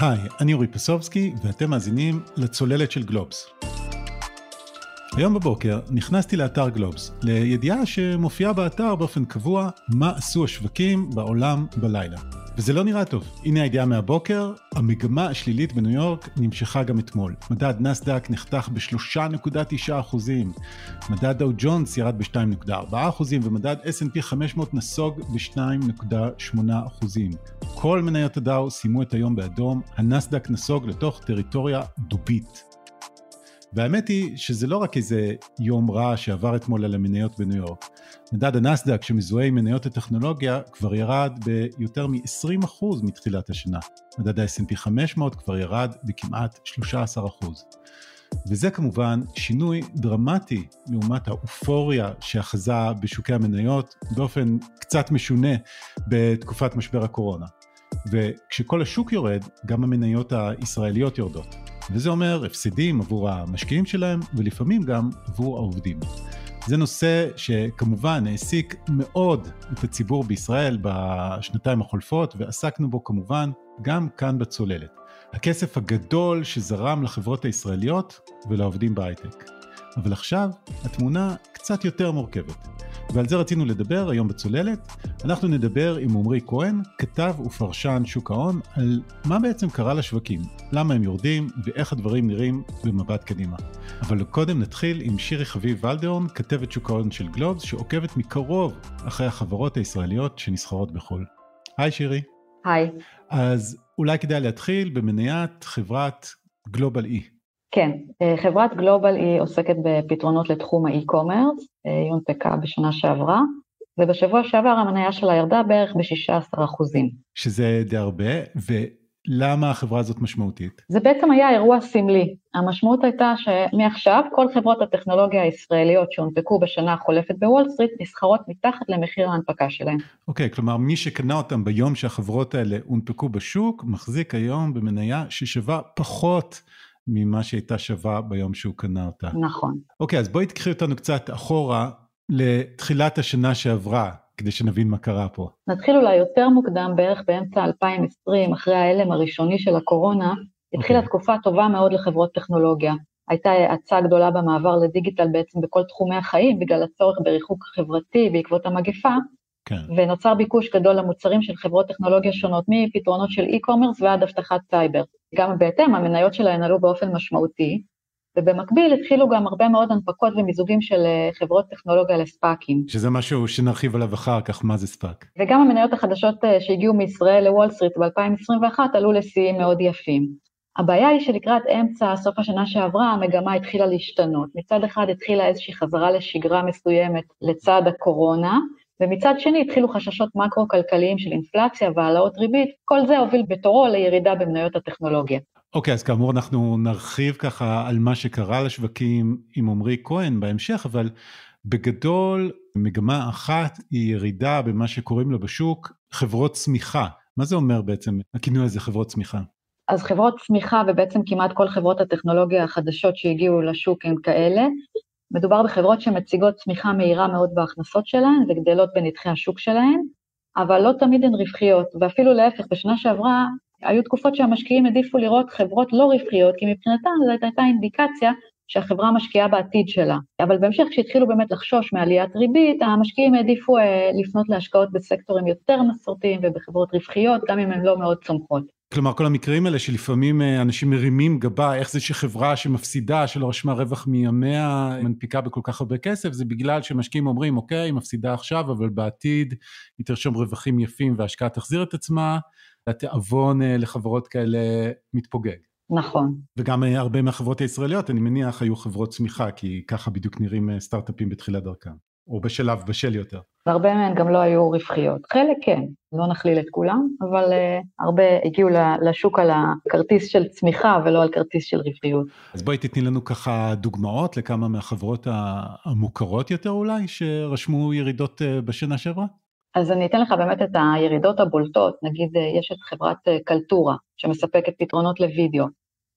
היי, אני אורי פסובסקי, ואתם מאזינים לצוללת של גלובס. היום בבוקר נכנסתי לאתר גלובס, לידיעה שמופיעה באתר באופן קבוע, מה עשו השווקים בעולם בלילה. וזה לא נראה טוב. הנה הידיעה מהבוקר, המגמה השלילית בניו יורק נמשכה גם אתמול. מדד נסדק נחתך ב-3.9%, מדד דאו ג'ונס ירד ב-2.4% ומדד S&P 500 נסוג ב-2.8%. כל מניות הדאו סיימו את היום באדום, הנסדק נסוג לתוך טריטוריה דובית. והאמת היא שזה לא רק איזה יום רע שעבר אתמול על המניות בניו יורק. מדד הנסדק שמזוהה עם מניות הטכנולוגיה כבר ירד ביותר מ-20% מתחילת השנה. מדד ה-S&P 500 כבר ירד בכמעט 13%. וזה כמובן שינוי דרמטי לעומת האופוריה שאחזה בשוקי המניות באופן קצת משונה בתקופת משבר הקורונה. וכשכל השוק יורד, גם המניות הישראליות יורדות. וזה אומר הפסדים עבור המשקיעים שלהם ולפעמים גם עבור העובדים. זה נושא שכמובן העסיק מאוד את הציבור בישראל בשנתיים החולפות ועסקנו בו כמובן גם כאן בצוללת. הכסף הגדול שזרם לחברות הישראליות ולעובדים בהייטק. אבל עכשיו התמונה קצת יותר מורכבת. ועל זה רצינו לדבר היום בצוללת. אנחנו נדבר עם עמרי כהן, כתב ופרשן שוק ההון, על מה בעצם קרה לשווקים, למה הם יורדים ואיך הדברים נראים במבט קדימה. אבל קודם נתחיל עם שירי חביב ולדהורן, כתבת שוק ההון של גלובס, שעוקבת מקרוב אחרי החברות הישראליות שנסחרות בחו"ל. היי שירי. היי. אז אולי כדאי להתחיל במניית חברת Global-E. כן, אה, חברת גלובל היא עוסקת בפתרונות לתחום ה e-commerce, אה, היא הונפקה בשנה שעברה, ובשבוע שעבר המניה שלה ירדה בערך ב-16 אחוזים. שזה די הרבה, ולמה החברה הזאת משמעותית? זה בעצם היה אירוע סמלי. המשמעות הייתה שמעכשיו כל חברות הטכנולוגיה הישראליות שהונפקו בשנה החולפת בוול סטריט נסחרות מתחת למחיר ההנפקה שלהן. אוקיי, okay, כלומר מי שקנה אותם ביום שהחברות האלה הונפקו בשוק, מחזיק היום במניה ששווה פחות. ממה שהייתה שווה ביום שהוא קנה אותה. נכון. אוקיי, אז בואי תקחי אותנו קצת אחורה לתחילת השנה שעברה, כדי שנבין מה קרה פה. נתחיל אולי יותר מוקדם, בערך באמצע 2020, אחרי ההלם הראשוני של הקורונה, התחילה okay. אוקיי. תקופה טובה מאוד לחברות טכנולוגיה. הייתה האצה גדולה במעבר לדיגיטל בעצם בכל תחומי החיים, בגלל הצורך בריחוק חברתי בעקבות המגפה, כן. ונוצר ביקוש גדול למוצרים של חברות טכנולוגיה שונות, מפתרונות של e-commerce ועד אבטחת סייבר. גם בהתאם, המניות שלהן עלו באופן משמעותי, ובמקביל התחילו גם הרבה מאוד הנפקות ומיזוגים של אה, חברות טכנולוגיה לספאקים. שזה משהו שנרחיב עליו אחר כך, מה זה ספאק? וגם המניות החדשות אה, שהגיעו מישראל לוול סטריט ב-2021 עלו לשיאים מאוד יפים. הבעיה היא שלקראת אמצע, סוף השנה שעברה, המגמה התחילה להשתנות. מצד אחד התחילה איזושהי חזרה לשגרה מסוימת לצד הקורונה, ומצד שני התחילו חששות מקרו-כלכליים של אינפלציה והעלאות ריבית, כל זה הוביל בתורו לירידה במניות הטכנולוגיה. אוקיי, okay, אז כאמור אנחנו נרחיב ככה על מה שקרה לשווקים עם עמרי כהן בהמשך, אבל בגדול מגמה אחת היא ירידה במה שקוראים לו בשוק חברות צמיחה. מה זה אומר בעצם הכינוי הזה חברות צמיחה? אז חברות צמיחה ובעצם כמעט כל חברות הטכנולוגיה החדשות שהגיעו לשוק הן כאלה, מדובר בחברות שמציגות צמיחה מהירה מאוד בהכנסות שלהן וגדלות בנתחי השוק שלהן, אבל לא תמיד הן רווחיות, ואפילו להפך, בשנה שעברה היו תקופות שהמשקיעים העדיפו לראות חברות לא רווחיות, כי מבחינתם זו הייתה אינדיקציה שהחברה משקיעה בעתיד שלה. אבל בהמשך, כשהתחילו באמת לחשוש מעליית ריבית, המשקיעים העדיפו אה, לפנות להשקעות בסקטורים יותר מסורתיים ובחברות רווחיות, גם אם הן לא מאוד צומחות. כלומר כל המקרים האלה שלפעמים אה, אנשים מרימים גבה איך זה שחברה שמפסידה שלא רשמה רווח מימיה מנפיקה בכל כך הרבה כסף זה בגלל שמשקיעים אומרים אוקיי היא מפסידה עכשיו אבל בעתיד היא תרשום רווחים יפים וההשקעה תחזיר את עצמה התיאבון אה, לחברות כאלה מתפוגג. נכון. וגם אה, הרבה מהחברות הישראליות אני מניח היו חברות צמיחה כי ככה בדיוק נראים סטארט-אפים בתחילת דרכם. או בשלב בשל יותר. והרבה מהן גם לא היו רווחיות. חלק כן, לא נכליל את כולם, אבל uh, הרבה הגיעו לשוק על הכרטיס של צמיחה ולא על כרטיס של רווחיות. אז בואי תתני לנו ככה דוגמאות לכמה מהחברות המוכרות יותר אולי, שרשמו ירידות uh, בשנה שעברה? אז אני אתן לך באמת את הירידות הבולטות, נגיד uh, יש את חברת קלטורה, שמספקת פתרונות לוידאו.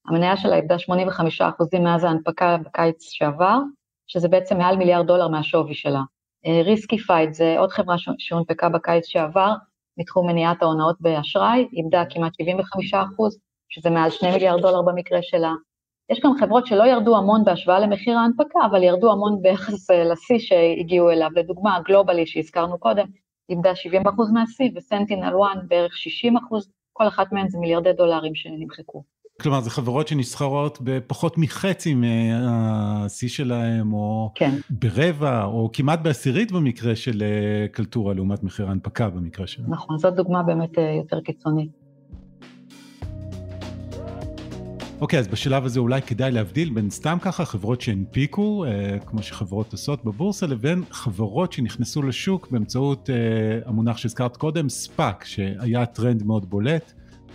המניה שלה איבדה 85% מאז ההנפקה בקיץ שעבר, שזה בעצם מעל מיליארד דולר מהשווי שלה. Riskified זה עוד חברה שהונפקה בקיץ שעבר, מתחום מניעת ההונאות באשראי, איבדה כמעט 75 אחוז, שזה מעל 2 מיליארד דולר במקרה שלה. יש גם חברות שלא ירדו המון בהשוואה למחיר ההנפקה, אבל ירדו המון ביחס אה, לשיא שהגיעו אליו. לדוגמה, גלובלי שהזכרנו קודם, איבדה 70% מהשיא, וסנטינל 1 בערך 60%, כל אחת מהן זה מיליארדי דולרים שנמחקו. כלומר, זה חברות שנסחרות בפחות מחצי מהשיא שלהם, או כן. ברבע, או כמעט בעשירית במקרה של אה, קלטורה, לעומת מחיר ההנפקה במקרה שלהם. נכון, זאת דוגמה באמת אה, יותר קיצונית. אוקיי, אז בשלב הזה אולי כדאי להבדיל בין סתם ככה חברות שהנפיקו, אה, כמו שחברות עושות בבורסה, לבין חברות שנכנסו לשוק באמצעות אה, המונח שהזכרת קודם, ספאק, שהיה טרנד מאוד בולט.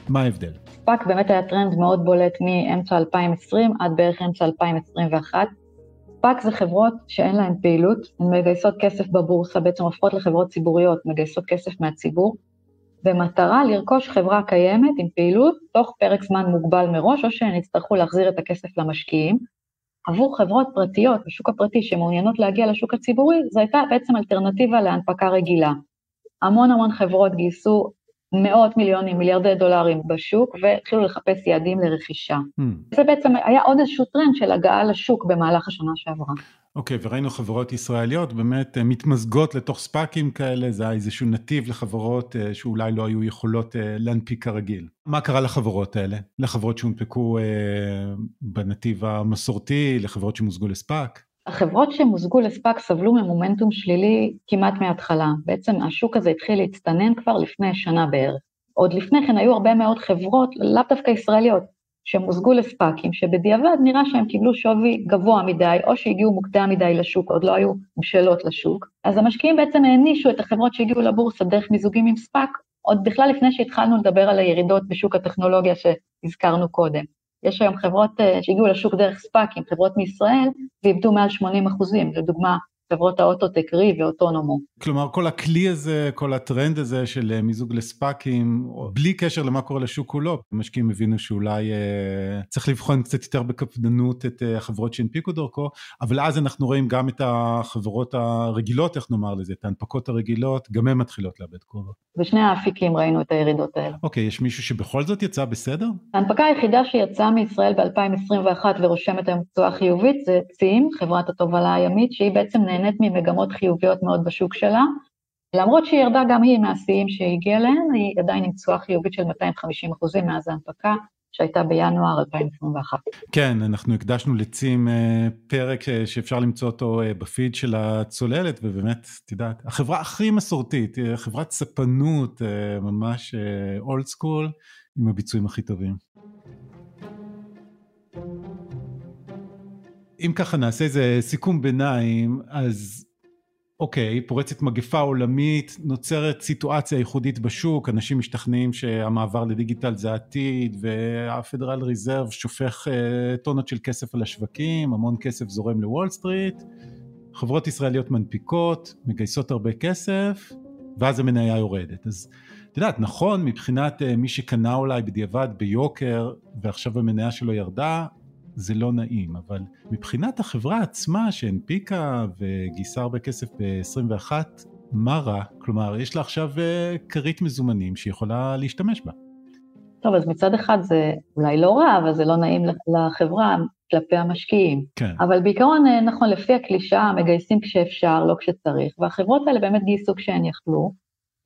מה ההבדל? ספאק באמת היה טרנד מאוד בולט מאמצע 2020 עד בערך אמצע 2021. ספאק זה חברות שאין להן פעילות, הן מגייסות כסף בבורסה, בעצם הופכות לחברות ציבוריות, מגייסות כסף מהציבור, במטרה לרכוש חברה קיימת עם פעילות תוך פרק זמן מוגבל מראש, או שהן יצטרכו להחזיר את הכסף למשקיעים. עבור חברות פרטיות בשוק הפרטי שמעוניינות להגיע לשוק הציבורי, זו הייתה בעצם אלטרנטיבה להנפקה רגילה. המון המון חברות גייסו מאות מיליונים, מיליארדי דולרים בשוק, והתחילו לחפש יעדים לרכישה. Hmm. זה בעצם היה עוד איזשהו טרנד של הגעה לשוק במהלך השנה שעברה. אוקיי, okay, וראינו חברות ישראליות באמת אה, מתמזגות לתוך ספאקים כאלה, זה היה איזשהו נתיב לחברות אה, שאולי לא היו יכולות אה, להנפיק כרגיל. מה קרה לחברות האלה? לחברות שהונפקו בנתיב המסורתי, לחברות שמוזגו לספאק? החברות שמוזגו לספאק סבלו ממומנטום שלילי כמעט מההתחלה. בעצם השוק הזה התחיל להצטנן כבר לפני שנה בערך. עוד לפני כן היו הרבה מאוד חברות, לאו דווקא ישראליות, שמוזגו לספאקים, שבדיעבד נראה שהם קיבלו שווי גבוה מדי, או שהגיעו מוקדם מדי לשוק, עוד לא היו בשלות לשוק. אז המשקיעים בעצם הענישו את החברות שהגיעו לבורסה דרך מיזוגים עם ספאק, עוד בכלל לפני שהתחלנו לדבר על הירידות בשוק הטכנולוגיה שהזכרנו קודם. יש היום חברות אה, שהגיעו לשוק דרך ספאקים, חברות מישראל, ואיבדו מעל 80 אחוזים, לדוגמה חברות האוטוטק רי ואוטונומו. כלומר כל הכלי הזה, כל הטרנד הזה של אה, מיזוג לספאקים, בלי קשר למה קורה לשוק כולו, המשקיעים הבינו שאולי אה, צריך לבחון קצת יותר בקפדנות את אה, החברות שהנפיקו דרכו, אבל אז אנחנו רואים גם את החברות הרגילות, איך נאמר לזה, את ההנפקות הרגילות, גם הן מתחילות לאבד כובע. בשני האפיקים ראינו את הירידות האלה. אוקיי, יש מישהו שבכל זאת יצא בסדר? ההנפקה היחידה שיצאה מישראל ב-2021 ורושמת היום תשואה חיובית זה צים, חברת התובלה הימית, שהיא בעצם נהנית ממגמות חיוביות מאוד בשוק שלה. למרות שהיא ירדה גם היא מהשיאים שהגיעה אליהן, היא עדיין עם תשואה חיובית של 250 אחוזים מאז ההנפקה. שהייתה בינואר 2021. כן, אנחנו הקדשנו לצים אה, פרק אה, שאפשר למצוא אותו אה, בפיד של הצוללת, ובאמת, את יודעת, החברה הכי מסורתית, חברת ספנות ממש old school, עם הביצועים הכי טובים. אם ככה נעשה איזה סיכום ביניים, אז אוקיי, פורצת מגפה עולמית, נוצרת סיטואציה ייחודית בשוק, אנשים משתכנעים שהמעבר לדיגיטל זה העתיד, והפדרל ריזרב שופך uh, טונות של כסף על השווקים, המון כסף זורם לוול סטריט, חברות ישראליות מנפיקות, מגייסות הרבה כסף, ואז המניה יורדת. אז את יודעת, נכון, מבחינת uh, מי שקנה אולי בדיעבד ביוקר, ועכשיו המניה שלו ירדה, זה לא נעים, אבל מבחינת החברה עצמה שהנפיקה וגייסה הרבה כסף ב-21, מה רע? כלומר, יש לה עכשיו אה, כרית מזומנים שהיא יכולה להשתמש בה. טוב, אז מצד אחד זה אולי לא רע, אבל זה לא נעים לחברה כלפי המשקיעים. כן. אבל בעיקרון, אה, נכון, לפי הקלישאה, מגייסים כשאפשר, לא כשצריך, והחברות האלה באמת גייסו כשהן יכלו.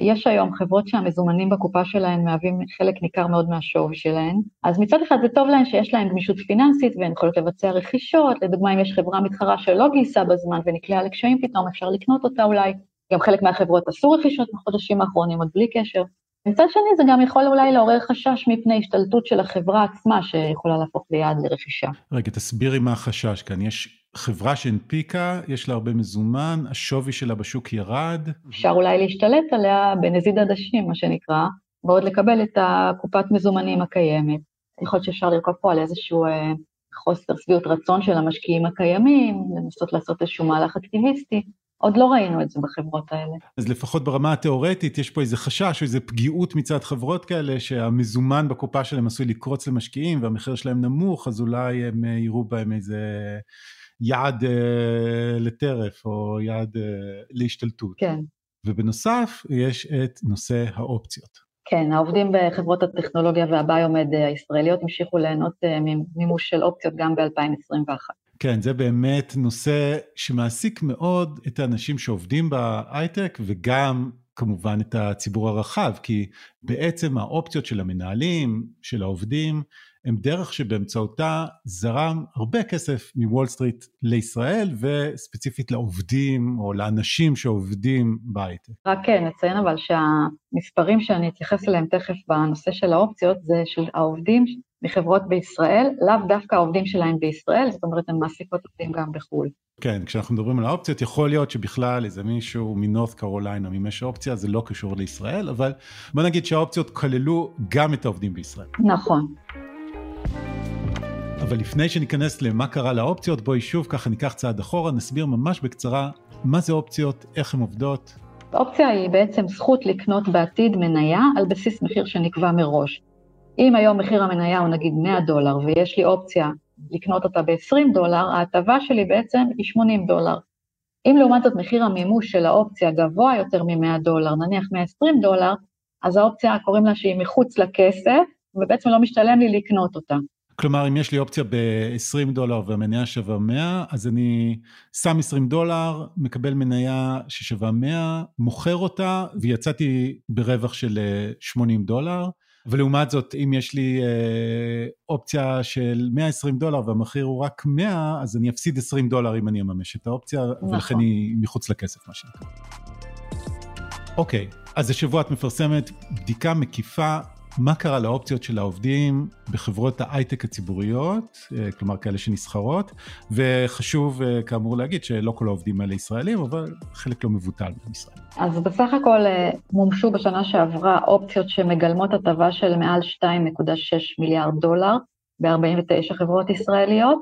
יש היום חברות שהמזומנים בקופה שלהן מהווים חלק ניכר מאוד מהשווי שלהן, אז מצד אחד זה טוב להן שיש להן גמישות פיננסית והן יכולות לבצע רכישות, לדוגמה אם יש חברה מתחרה שלא גייסה בזמן ונקלעה לקשיים פתאום, אפשר לקנות אותה אולי, גם חלק מהחברות עשו רכישות בחודשים האחרונים עוד בלי קשר. מצד שני זה גם יכול אולי לעורר חשש מפני השתלטות של החברה עצמה שיכולה להפוך ליעד לרכישה. רגע, תסבירי מה החשש כאן, יש חברה שהנפיקה, יש לה הרבה מזומן, השווי שלה בשוק ירד. אפשר אולי להשתלט עליה בנזיד עדשים, מה שנקרא, ועוד לקבל את הקופת מזומנים הקיימת. יכול להיות שאפשר לרכוב פה על איזשהו אה, חוסר שביעות רצון של המשקיעים הקיימים, לנסות לעשות איזשהו מהלך אקטיביסטי. עוד לא ראינו את זה בחברות האלה. אז לפחות ברמה התיאורטית יש פה איזה חשש או איזה פגיעות מצד חברות כאלה שהמזומן בקופה שלהם עשוי לקרוץ למשקיעים והמחיר שלהם נמוך, אז אולי הם אה, יראו בהם איזה יעד uh, לטרף או יעד uh, להשתלטות. כן. ובנוסף יש את נושא האופציות. כן, העובדים בחברות הטכנולוגיה והביומד הישראליות המשיכו ליהנות ממימוש של אופציות גם ב-2021. כן, זה באמת נושא שמעסיק מאוד את האנשים שעובדים בהייטק וגם כמובן את הציבור הרחב, כי בעצם האופציות של המנהלים, של העובדים, הם דרך שבאמצעותה זרם הרבה כסף מוול סטריט לישראל וספציפית לעובדים או לאנשים שעובדים בהייטק. רק כן, נציין אבל שהמספרים שאני אתייחס אליהם תכף בנושא של האופציות זה של העובדים מחברות בישראל, לאו דווקא העובדים שלהם בישראל, זאת אומרת הן מעסיקות עובדים גם בחו"ל. כן, כשאנחנו מדברים על האופציות, יכול להיות שבכלל איזה מישהו מנורת קרוליינה מימש אופציה, זה לא קשור לישראל, אבל בוא נגיד שהאופציות כללו גם את העובדים בישראל. נכון. אבל לפני שניכנס למה קרה לאופציות, בואי שוב ככה ניקח צעד אחורה, נסביר ממש בקצרה מה זה אופציות, איך הן עובדות. אופציה היא בעצם זכות לקנות בעתיד מניה על בסיס מחיר שנקבע מראש. אם היום מחיר המניה הוא נגיד 100 דולר ויש לי אופציה לקנות אותה ב-20 דולר, ההטבה שלי בעצם היא 80 דולר. אם לעומת זאת מחיר המימוש של האופציה גבוה יותר מ-100 דולר, נניח 120 דולר, אז האופציה קוראים לה שהיא מחוץ לכסף, ובעצם לא משתלם לי לקנות אותה. כלומר, אם יש לי אופציה ב-20 דולר והמניה שווה 100, אז אני שם 20 דולר, מקבל מניה ששווה 100, מוכר אותה, ויצאתי ברווח של 80 אה, דולר. ולעומת זאת, אם יש לי אה, אופציה של 120 דולר והמחיר הוא רק 100, אז אני אפסיד 20 דולר אם אני אממש את האופציה, נכון. ולכן היא מחוץ לכסף, מה שנקרא. אוקיי, אז השבוע את מפרסמת בדיקה מקיפה מה קרה לאופציות של העובדים בחברות ההייטק הציבוריות, אה, כלומר כאלה שנסחרות, וחשוב אה, כאמור להגיד שלא כל העובדים האלה ישראלים, אבל חלק לא מבוטל מהם ישראלים. אז בסך הכל אה, מומשו בשנה שעברה אופציות שמגלמות הטבה של מעל 2.6 מיליארד דולר ב-49 חברות ישראליות,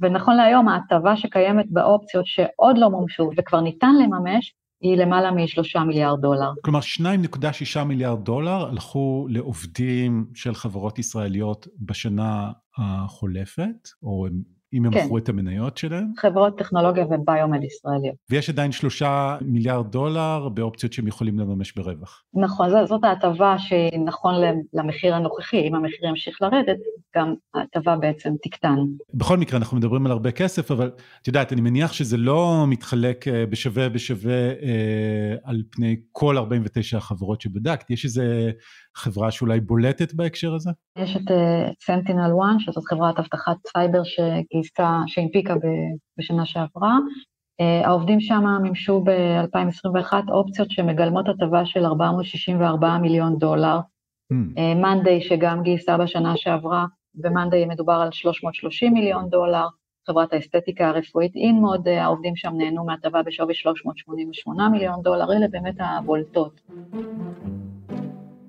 ונכון להיום ההטבה שקיימת באופציות שעוד לא מומשו וכבר ניתן לממש, היא למעלה משלושה מיליארד דולר. כלומר 2.6 מיליארד דולר הלכו לעובדים של חברות ישראליות בשנה החולפת, או הם אם הם כן. מכרו את המניות שלהם? חברות טכנולוגיה וביומד ישראליות. ויש עדיין שלושה מיליארד דולר באופציות שהם יכולים לממש ברווח. נכון, זאת ההטבה שנכון למחיר הנוכחי, אם המחיר ימשיך לרדת, גם ההטבה בעצם תקטן. בכל מקרה, אנחנו מדברים על הרבה כסף, אבל את יודעת, אני מניח שזה לא מתחלק אה, בשווה בשווה אה, על פני כל 49 החברות שבדקת, יש איזה חברה שאולי בולטת בהקשר הזה? יש את סנטינל uh, 1, שזאת חברת אבטחת סייבר שגייסה, שהנפיקה בשנה שעברה. Uh, העובדים שם מימשו ב-2021 אופציות שמגלמות הטבה של 464 מיליון דולר. מאנדיי, hmm. uh, שגם גייסה בשנה שעברה, במאנדיי מדובר על 330 מיליון דולר. חברת האסתטיקה הרפואית אינמוד, העובדים שם נהנו מהטבה בשווי 388 מיליון דולר, אלה באמת הבולטות.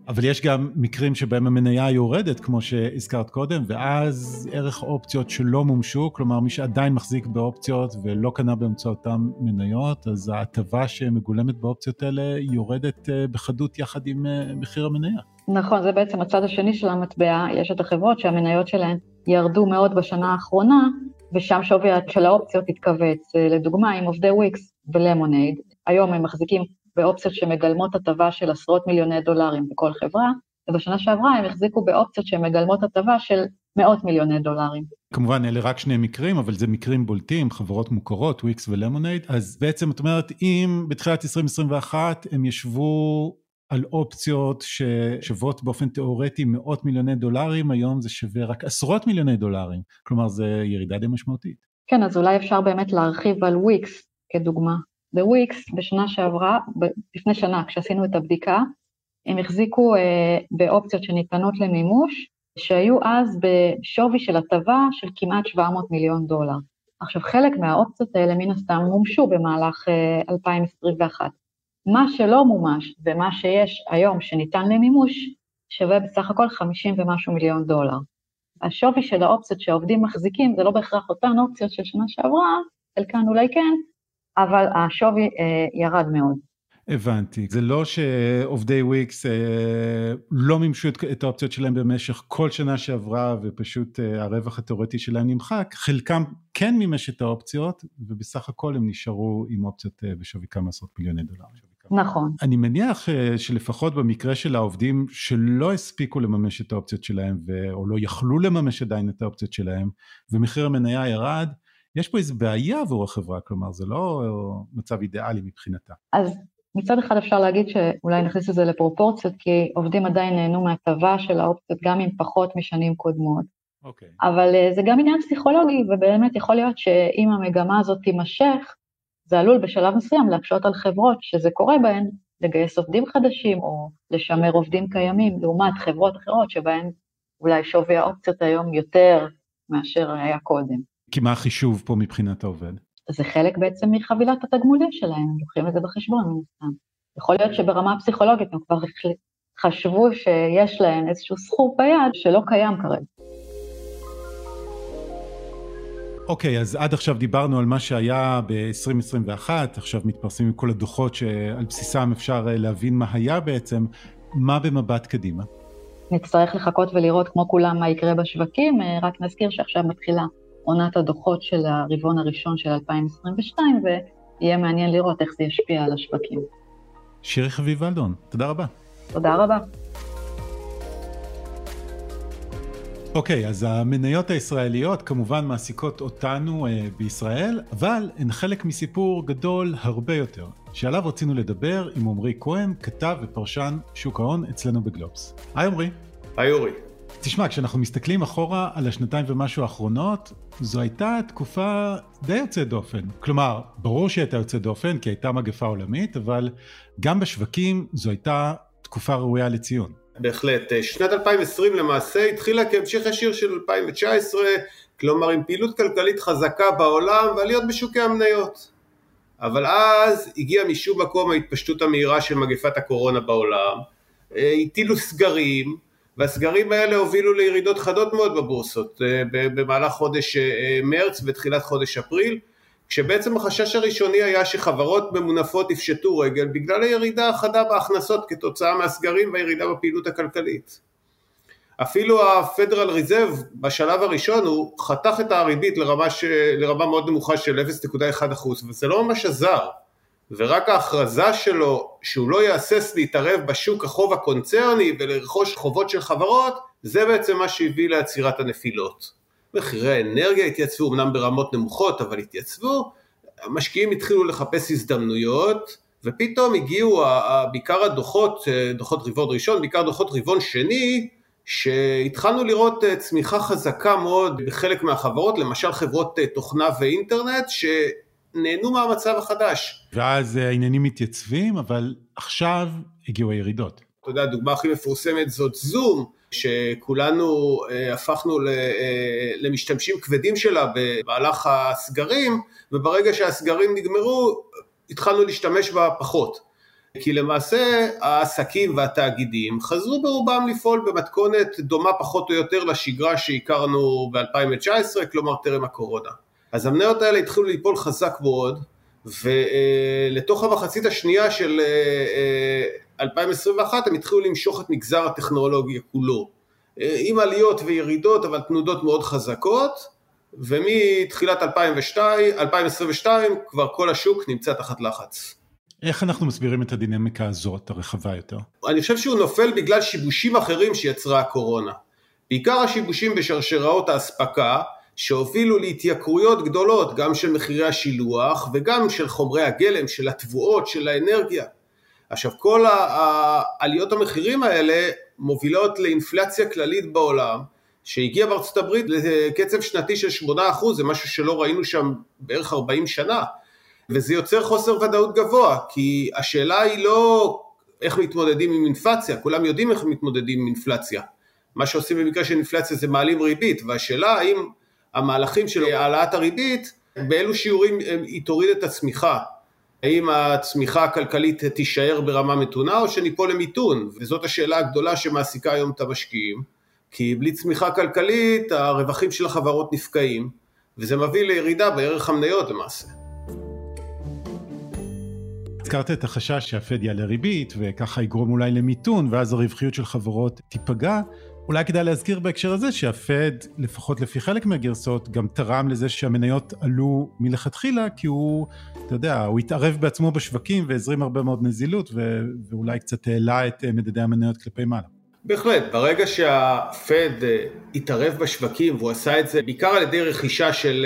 אבל יש גם מקרים שבהם המניה יורדת, כמו שהזכרת קודם, ואז ערך אופציות שלא מומשו, כלומר מי שעדיין מחזיק באופציות ולא קנה באמצעותם מניות, אז ההטבה שמגולמת באופציות האלה יורדת אה, בחדות יחד עם אה, מחיר המניה. נכון, זה בעצם הצד השני של המטבע, יש את החברות שהמניות שלהן ירדו מאוד בשנה האחרונה, ושם שווי של האופציות התכווץ. אה, לדוגמה, עם עובדי וויקס ולמונייד, היום הם מחזיקים באופציות שמגלמות הטבה של עשרות מיליוני דולרים בכל חברה, ובשנה שעברה הם החזיקו באופציות שמגלמות הטבה של מאות מיליוני דולרים. כמובן אלה רק שני מקרים, אבל זה מקרים בולטים, חברות מוכרות, וויקס ולמונייד, אז בעצם את אומרת, אם בתחילת 2021 הם ישבו על אופציות ששוות באופן תיאורטי מאות מיליוני דולרים, היום זה שווה רק עשרות מיליוני דולרים, כלומר זה ירידה די משמעותית. כן, אז אולי אפשר באמת להרחיב על וויקס כדוגמה. בוויקס בשנה שעברה, לפני שנה כשעשינו את הבדיקה, הם החזיקו אה, באופציות שניתנות למימוש, שהיו אז בשווי של הטבה של כמעט 700 מיליון דולר. עכשיו, חלק מהאופציות האלה מן הסתם מומשו במהלך אה, 2021. מה שלא מומש ומה שיש היום שניתן למימוש, שווה בסך הכל 50 ומשהו מיליון דולר. השווי של האופציות שהעובדים מחזיקים זה לא בהכרח אותן אופציות של שנה שעברה, חלקן אולי כן, אבל השווי אה, ירד מאוד. הבנתי. זה לא שעובדי וויקס אה, לא מימשו את, את האופציות שלהם במשך כל שנה שעברה ופשוט אה, הרווח התיאורטי שלהם נמחק, חלקם כן מימש את האופציות ובסך הכל הם נשארו עם אופציות אה, בשווי כמה עשרות מיליוני דולרים. נכון. אני מניח אה, שלפחות במקרה של העובדים שלא הספיקו לממש את האופציות שלהם, ו... או לא יכלו לממש עדיין את האופציות שלהם, ומחיר המניה ירד, יש פה איזו בעיה עבור החברה, כלומר זה לא מצב אידיאלי מבחינתה. אז מצד אחד אפשר להגיד שאולי נכניס את זה לפרופורציות, כי עובדים עדיין נהנו מהטבה של האופציות גם אם פחות משנים קודמות. אוקיי. Okay. אבל אה, זה גם עניין פסיכולוגי, ובאמת יכול להיות שאם המגמה הזאת תימשך, זה עלול בשלב מסוים להקשות על חברות שזה קורה בהן, לגייס עובדים חדשים או לשמר עובדים קיימים, לעומת חברות אחרות שבהן אולי שווי האופציות היום יותר מאשר היה קודם. כי מה החישוב פה מבחינת העובד? זה חלק בעצם מחבילת התגמולים שלהם, הם לוקחים את זה בחשבון מן הסתם. יכול להיות שברמה הפסיכולוגית הם כבר חשבו שיש להם איזשהו סכום ביד שלא קיים כרגע. אוקיי, okay, אז עד עכשיו דיברנו על מה שהיה ב-2021, עכשיו מתפרסמים כל הדוחות שעל בסיסם אפשר אה, להבין מה היה בעצם, מה במבט קדימה? נצטרך לחכות ולראות כמו כולם מה יקרה בשווקים, אה, רק נזכיר שעכשיו מתחילה עונת הדוחות של הרבעון הראשון של 2022, ויהיה מעניין לראות איך זה ישפיע על השווקים. שירי חביב ולדון, תודה רבה. תודה רבה. אוקיי, okay, אז המניות הישראליות כמובן מעסיקות אותנו uh, בישראל, אבל הן חלק מסיפור גדול הרבה יותר, שעליו רצינו לדבר עם עמרי כהן, כתב ופרשן שוק ההון אצלנו בגלובס. היי עמרי. היי אורי. תשמע, כשאנחנו מסתכלים אחורה על השנתיים ומשהו האחרונות, זו הייתה תקופה די יוצאת דופן. כלומר, ברור שהיא הייתה יוצאת דופן כי הייתה מגפה עולמית, אבל גם בשווקים זו הייתה תקופה ראויה לציון. בהחלט. שנת 2020 למעשה התחילה כהמשך ישיר של 2019, כלומר עם פעילות כלכלית חזקה בעולם ועליות בשוקי המניות. אבל אז הגיעה משום מקום ההתפשטות המהירה של מגפת הקורונה בעולם, אה, הטילו סגרים, והסגרים האלה הובילו לירידות חדות מאוד בבורסות אה, במהלך חודש אה, מרץ ותחילת חודש אפריל, כשבעצם החשש הראשוני היה שחברות ממונפות יפשטו רגל בגלל הירידה החדה בהכנסות כתוצאה מהסגרים והירידה בפעילות הכלכלית. אפילו ה-Federal Reserve בשלב הראשון הוא חתך את הריבית לרמה, ש... לרמה מאוד נמוכה של 0.1% וזה לא ממש עזר ורק ההכרזה שלו שהוא לא יהסס להתערב בשוק החוב הקונצרני ולרכוש חובות של חברות זה בעצם מה שהביא לעצירת הנפילות. מחירי האנרגיה התייצבו אמנם ברמות נמוכות אבל התייצבו, המשקיעים התחילו לחפש הזדמנויות ופתאום הגיעו בעיקר הדוחות, דוחות רבעון ראשון, בעיקר דוחות רבעון שני שהתחלנו לראות אה, צמיחה חזקה מאוד בחלק מהחברות, למשל חברות אה, תוכנה ואינטרנט שנהנו מהמצב החדש. ואז אה, העניינים מתייצבים, אבל עכשיו הגיעו הירידות. אתה יודע, הדוגמה הכי מפורסמת זאת זום, שכולנו הפכנו למשתמשים כבדים שלה במהלך הסגרים, וברגע שהסגרים נגמרו התחלנו להשתמש בה פחות. כי למעשה העסקים והתאגידים חזרו ברובם לפעול במתכונת דומה פחות או יותר לשגרה שהכרנו ב-2019, כלומר טרם הקורונה. אז המניות האלה התחילו ליפול חזק מאוד, ולתוך המחצית השנייה של 2021 הם התחילו למשוך את מגזר הטכנולוגיה כולו, עם עליות וירידות אבל תנודות מאוד חזקות, ומתחילת 2002, 2022 כבר כל השוק נמצא תחת לחץ. איך אנחנו מסבירים את הדינמיקה הזאת הרחבה יותר? אני חושב שהוא נופל בגלל שיבושים אחרים שיצרה הקורונה. בעיקר השיבושים בשרשראות האספקה שהובילו להתייקרויות גדולות גם של מחירי השילוח וגם של חומרי הגלם, של התבואות, של האנרגיה. עכשיו כל העליות המחירים האלה מובילות לאינפלציה כללית בעולם שהגיעה בארצות הברית לקצב שנתי של 8% זה משהו שלא ראינו שם בערך 40 שנה וזה יוצר חוסר ודאות גבוה, כי השאלה היא לא איך מתמודדים עם אינפלציה, כולם יודעים איך מתמודדים עם אינפלציה. מה שעושים במקרה של אינפלציה זה מעלים ריבית, והשאלה האם המהלכים של העלאת הריבית, באילו שיעורים היא תוריד את הצמיחה. האם הצמיחה הכלכלית תישאר ברמה מתונה או שניפול למיתון, וזאת השאלה הגדולה שמעסיקה היום את המשקיעים, כי בלי צמיחה כלכלית הרווחים של החברות נפקעים, וזה מביא לירידה בערך המניות למעשה. הזכרת את החשש שהפד יעלה ריבית וככה יגרום אולי למיתון ואז הרווחיות של חברות תיפגע. אולי כדאי להזכיר בהקשר הזה שהפד, לפחות לפי חלק מהגרסאות, גם תרם לזה שהמניות עלו מלכתחילה, כי הוא, אתה יודע, הוא התערב בעצמו בשווקים והזרים הרבה מאוד נזילות, ו- ואולי קצת העלה את אה, מדדי המניות כלפי מעלה. בהחלט, ברגע שהפד אה, התערב בשווקים והוא עשה את זה בעיקר על ידי רכישה של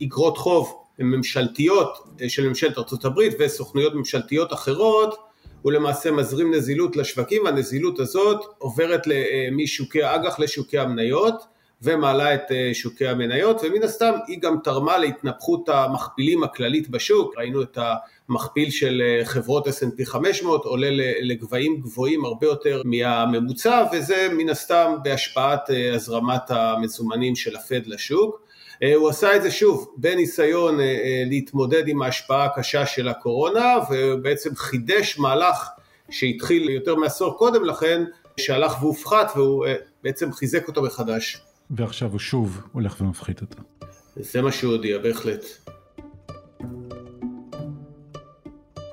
איגרות חוב ממשלתיות של ממשלת ארה"ב וסוכנויות ממשלתיות אחרות, הוא למעשה מזרים נזילות לשווקים, והנזילות הזאת עוברת משוקי האג"ח לשוקי המניות ומעלה את אה, שוקי המניות, ומן הסתם היא גם תרמה להתנפחות המכפילים הכללית בשוק, ראינו את המכפיל של אה, חברות S&P 500 עולה לגבהים גבוהים הרבה יותר מהממוצע, וזה מן הסתם בהשפעת אה, הזרמת המזומנים של הפד לשוק. אה, הוא עשה את זה שוב בניסיון אה, אה, להתמודד עם ההשפעה הקשה של הקורונה ובעצם חידש מהלך שהתחיל יותר מעשור קודם לכן שהלך והופחת והוא בעצם חיזק אותו מחדש. ועכשיו הוא שוב הולך ומפחית אותו. זה מה שהוא הודיע, בהחלט.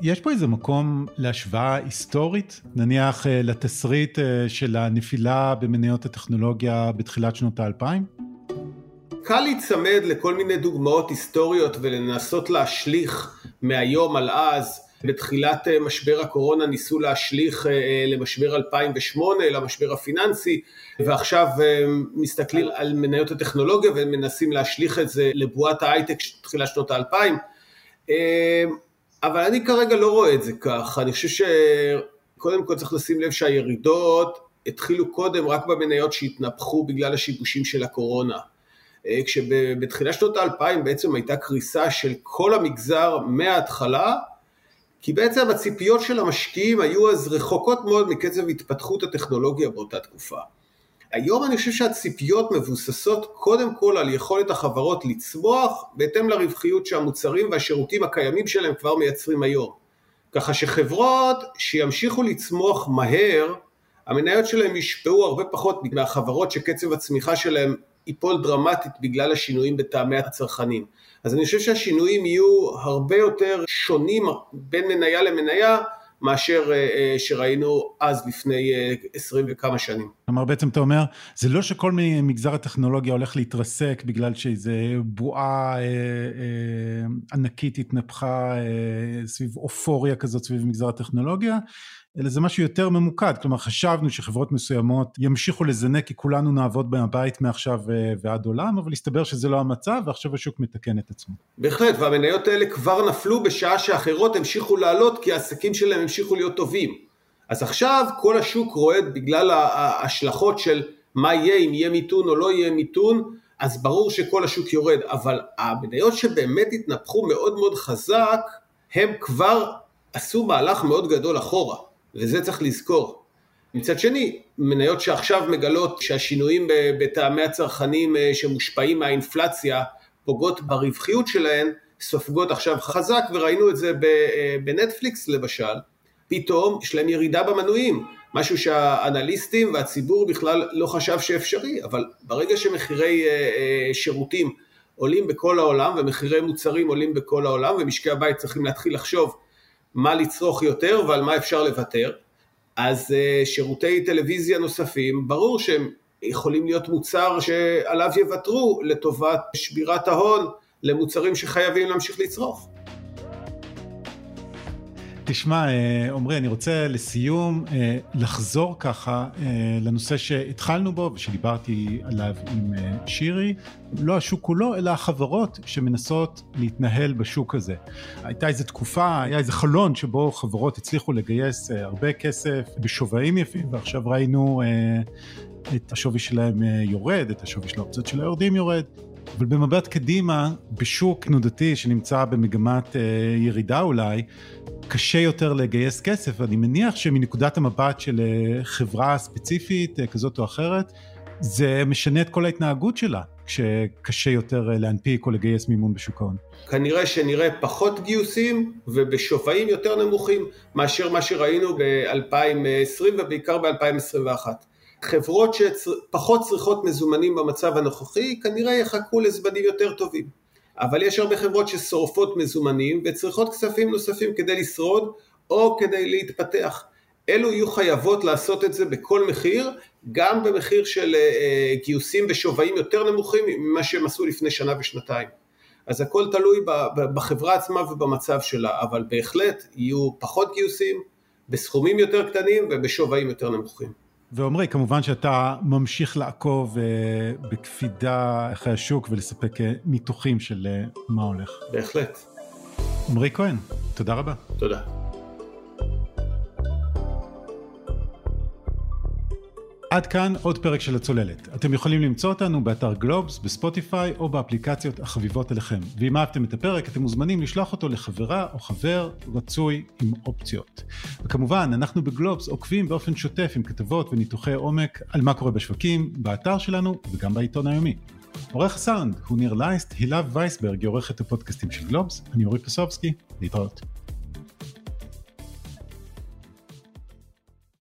יש פה איזה מקום להשוואה היסטורית, נניח לתסריט של הנפילה במניות הטכנולוגיה בתחילת שנות האלפיים? קל להיצמד לכל מיני דוגמאות היסטוריות ולנסות להשליך מהיום על אז. בתחילת אה, משבר הקורונה ניסו להשליך אה, אה, למשבר 2008, למשבר הפיננסי, ועכשיו מסתכלים על מניות הטכנולוגיה ומנסים להשליך את זה לבועת ההייטק של תחילת שנות האלפיים. אבל אני כרגע לא רואה את זה כך, אני חושב שקודם כל צריך לשים לב שהירידות התחילו קודם רק במניות שהתנפחו בגלל השיבושים של הקורונה. אה, כשבתחילת שנות האלפיים בעצם הייתה קריסה של כל המגזר מההתחלה, כי בעצם הציפיות של המשקיעים היו אז רחוקות מאוד מקצב התפתחות הטכנולוגיה באותה תקופה. היום אני חושב שהציפיות מבוססות קודם כל על יכולת החברות לצמוח בהתאם לרווחיות שהמוצרים והשירותים הקיימים שלהם כבר מייצרים היום. ככה שחברות שימשיכו לצמוח מהר, המניות שלהם ישפעו הרבה פחות מהחברות שקצב הצמיחה שלהם ייפול דרמטית בגלל השינויים בטעמי הצרכנים. אז אני חושב שהשינויים יהיו הרבה יותר שונים בין מניה למניה מאשר אה, אה, שראינו אז לפני אה, עשרים וכמה שנים. כלומר בעצם אתה אומר, זה לא שכל מגזר הטכנולוגיה הולך להתרסק בגלל שאיזה בועה אה, אה, ענקית התנפחה אה, סביב אופוריה כזאת סביב מגזר הטכנולוגיה, אלא זה משהו יותר ממוקד, כלומר חשבנו שחברות מסוימות ימשיכו לזנק כי כולנו נעבוד מהבית מעכשיו אה, ועד עולם, אבל הסתבר שזה לא המצב ועכשיו השוק מתקן את עצמו. בהחלט, והמניות האלה כבר נפלו בשעה שאחרות המשיכו לעלות כי העסקים שלהם המשיכו להיות טובים. אז עכשיו כל השוק רועד בגלל ההשלכות של מה יהיה, אם יהיה מיתון או לא יהיה מיתון, אז ברור שכל השוק יורד, אבל המניות שבאמת התנפחו מאוד מאוד חזק, הם כבר עשו מהלך מאוד גדול אחורה. וזה צריך לזכור. מצד שני, מניות שעכשיו מגלות שהשינויים בטעמי הצרכנים אה, שמושפעים מהאינפלציה פוגעות ברווחיות שלהן, סופגות עכשיו חזק, וראינו את זה אה, בנטפליקס למשל, פתאום יש להם ירידה במנויים, משהו שהאנליסטים והציבור בכלל לא חשב שאפשרי, אבל ברגע שמחירי אה, שירותים עולים בכל העולם ומחירי מוצרים עולים בכל העולם ומשקי הבית צריכים להתחיל לחשוב מה לצרוך יותר ועל מה אפשר לוותר, אז אה, שירותי טלוויזיה נוספים, ברור שהם יכולים להיות מוצר שעליו יוותרו לטובת שבירת ההון למוצרים שחייבים להמשיך לצרוך. תשמע, אה, עמרי, אני רוצה לסיום אה, לחזור ככה אה, לנושא שהתחלנו בו ושדיברתי עליו עם שירי, לא השוק כולו, אלא החברות שמנסות להתנהל בשוק הזה. הייתה איזו תקופה, היה איזה חלון שבו חברות הצליחו לגייס הרבה כסף בשווים יפים, ועכשיו ראינו את השווי שלהם יורד, את השווי של האופציות של היורדים יורד. אבל במבט קדימה, בשוק תנודתי שנמצא במגמת ירידה אולי, קשה יותר לגייס כסף, ואני מניח שמנקודת המבט של אה, חברה ספציפית אה, כזאת או אחרת, זה משנה את כל ההתנהגות שלה, כשקשה יותר אה, להנפיק או לגייס מימון בשוק ההון. כנראה שנראה פחות גיוסים ובשווים יותר נמוכים מאשר מה שראינו ב-2020 ובעיקר ב-2021. חברות שפחות צריכות מזומנים במצב הנוכחי כנראה יחכו לזמנים יותר טובים. אבל יש הרבה חברות ששורפות מזומנים וצריכות כספים נוספים כדי לשרוד או כדי להתפתח. אלו יהיו חייבות לעשות את זה בכל מחיר, גם במחיר של אה, גיוסים בשווים יותר נמוכים ממה שהם עשו לפני שנה ושנתיים. אז הכל תלוי בחברה עצמה ובמצב שלה, אבל בהחלט יהיו פחות גיוסים, בסכומים יותר קטנים ובשווים יותר נמוכים. ועמרי, כמובן שאתה ממשיך לעקוב uh, בקפידה אחרי השוק ולספק uh, ניתוחים של uh, מה הולך. בהחלט. עמרי כהן, תודה רבה. תודה. עד כאן עוד פרק של הצוללת. אתם יכולים למצוא אותנו באתר גלובס, בספוטיפיי או באפליקציות החביבות אליכם. ואם אהבתם את הפרק, אתם מוזמנים לשלוח אותו לחברה או חבר רצוי עם אופציות. וכמובן, אנחנו בגלובס עוקבים באופן שוטף עם כתבות וניתוחי עומק על מה קורה בשווקים, באתר שלנו וגם בעיתון היומי. עורך הסאונד הוא ניר לייסט, הילה וייסברג היא עורכת הפודקאסטים של גלובס, אני אורי פסובסקי, להתראות.